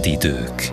Trendidők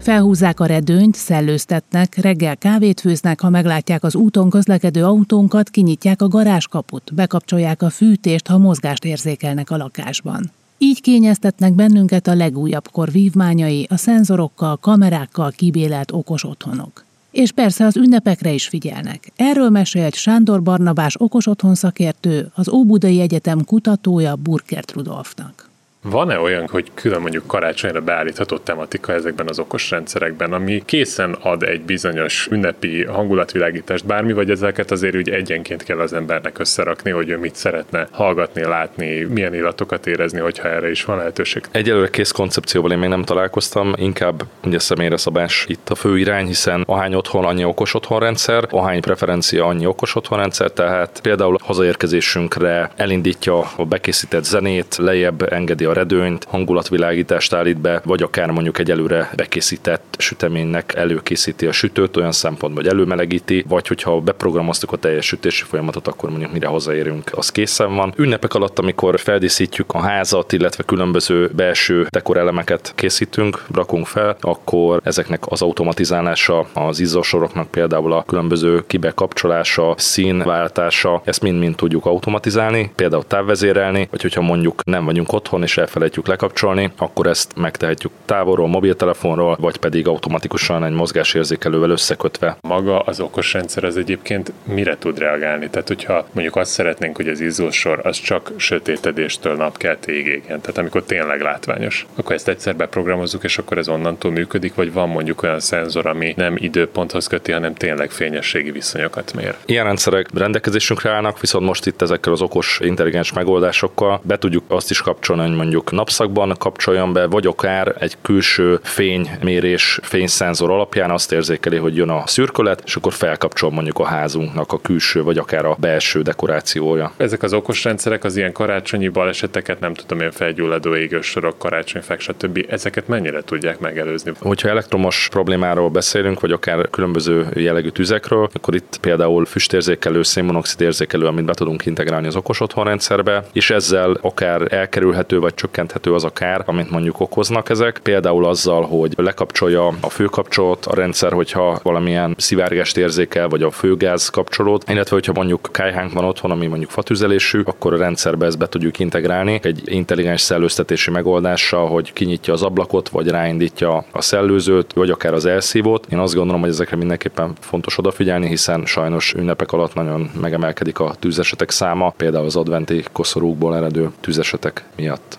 Felhúzzák a redőnyt, szellőztetnek, reggel kávét főznek, ha meglátják az úton közlekedő autónkat, kinyitják a garázskaput, bekapcsolják a fűtést, ha mozgást érzékelnek a lakásban. Így kényeztetnek bennünket a legújabb kor vívmányai, a szenzorokkal, kamerákkal kibélelt okos otthonok. És persze az ünnepekre is figyelnek. Erről mesélt Sándor Barnabás okos otthon szakértő, az Óbudai Egyetem kutatója Burkert Rudolfnak. Van-e olyan, hogy külön mondjuk karácsonyra beállíthatott tematika ezekben az okos rendszerekben, ami készen ad egy bizonyos ünnepi hangulatvilágítást, bármi, vagy ezeket azért úgy egyenként kell az embernek összerakni, hogy ő mit szeretne hallgatni, látni, milyen illatokat érezni, hogyha erre is van lehetőség? Egyelőre kész koncepcióval én még nem találkoztam, inkább ugye személyre szabás itt a fő irány, hiszen ahány otthon, annyi okos otthonrendszer, ahány preferencia, annyi okos otthonrendszer, tehát például hazaérkezésünkre elindítja a bekészített zenét, lejjebb engedi a redőnyt, hangulatvilágítást állít be, vagy akár mondjuk egy előre bekészített süteménynek előkészíti a sütőt olyan szempontból, hogy előmelegíti, vagy hogyha beprogramoztuk a teljes sütési folyamatot, akkor mondjuk mire hazaérünk, az készen van. Ünnepek alatt, amikor feldíszítjük a házat, illetve különböző belső dekorelemeket készítünk, rakunk fel, akkor ezeknek az automatizálása, az izzósoroknak például a különböző kibekapcsolása, színváltása, ezt mind-mind tudjuk automatizálni, például távvezérelni, vagy hogyha mondjuk nem vagyunk otthon és elfelejtjük lekapcsolni, akkor ezt megtehetjük távolról, mobiltelefonról, vagy pedig automatikusan egy mozgásérzékelővel összekötve. Maga az okos rendszer az egyébként mire tud reagálni? Tehát, hogyha mondjuk azt szeretnénk, hogy az izzósor az csak sötétedéstől napkeltéig égjen, tehát amikor tényleg látványos, akkor ezt egyszer beprogramozzuk, és akkor ez onnantól működik, vagy van mondjuk olyan szenzor, ami nem időponthoz köti, hanem tényleg fényességi viszonyokat mér. Ilyen rendszerek rendelkezésünkre állnak, viszont most itt ezekkel az okos intelligens megoldásokkal be tudjuk azt is kapcsolni, hogy mondjuk napszakban kapcsoljon be, vagy akár egy külső fénymérés, fényszenzor alapján azt érzékeli, hogy jön a szürkölet, és akkor felkapcsol mondjuk a házunknak a külső, vagy akár a belső dekorációja. Ezek az okos rendszerek az ilyen karácsonyi baleseteket, nem tudom, ilyen felgyulladó égősorok, karácsonyfek, stb. Ezeket mennyire tudják megelőzni? Hogyha elektromos problémáról beszélünk, vagy akár különböző jellegű tüzekről, akkor itt például füstérzékelő, szénmonoxid érzékelő, amit be tudunk integrálni az okos otthonrendszerbe, és ezzel akár elkerülhető vagy csökkenthető az a kár, amit mondjuk okoznak ezek. Például azzal, hogy lekapcsolja a főkapcsolót a rendszer, hogyha valamilyen szivárgást érzékel, vagy a főgáz kapcsolót, illetve hogyha mondjuk kájhánk van otthon, ami mondjuk fatüzelésű, akkor a rendszerbe ezt be tudjuk integrálni egy intelligens szellőztetési megoldással, hogy kinyitja az ablakot, vagy ráindítja a szellőzőt, vagy akár az elszívót. Én azt gondolom, hogy ezekre mindenképpen fontos odafigyelni, hiszen sajnos ünnepek alatt nagyon megemelkedik a tűzesetek száma, például az adventi koszorúkból eredő tűzesetek miatt.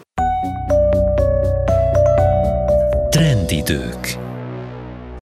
Trendidők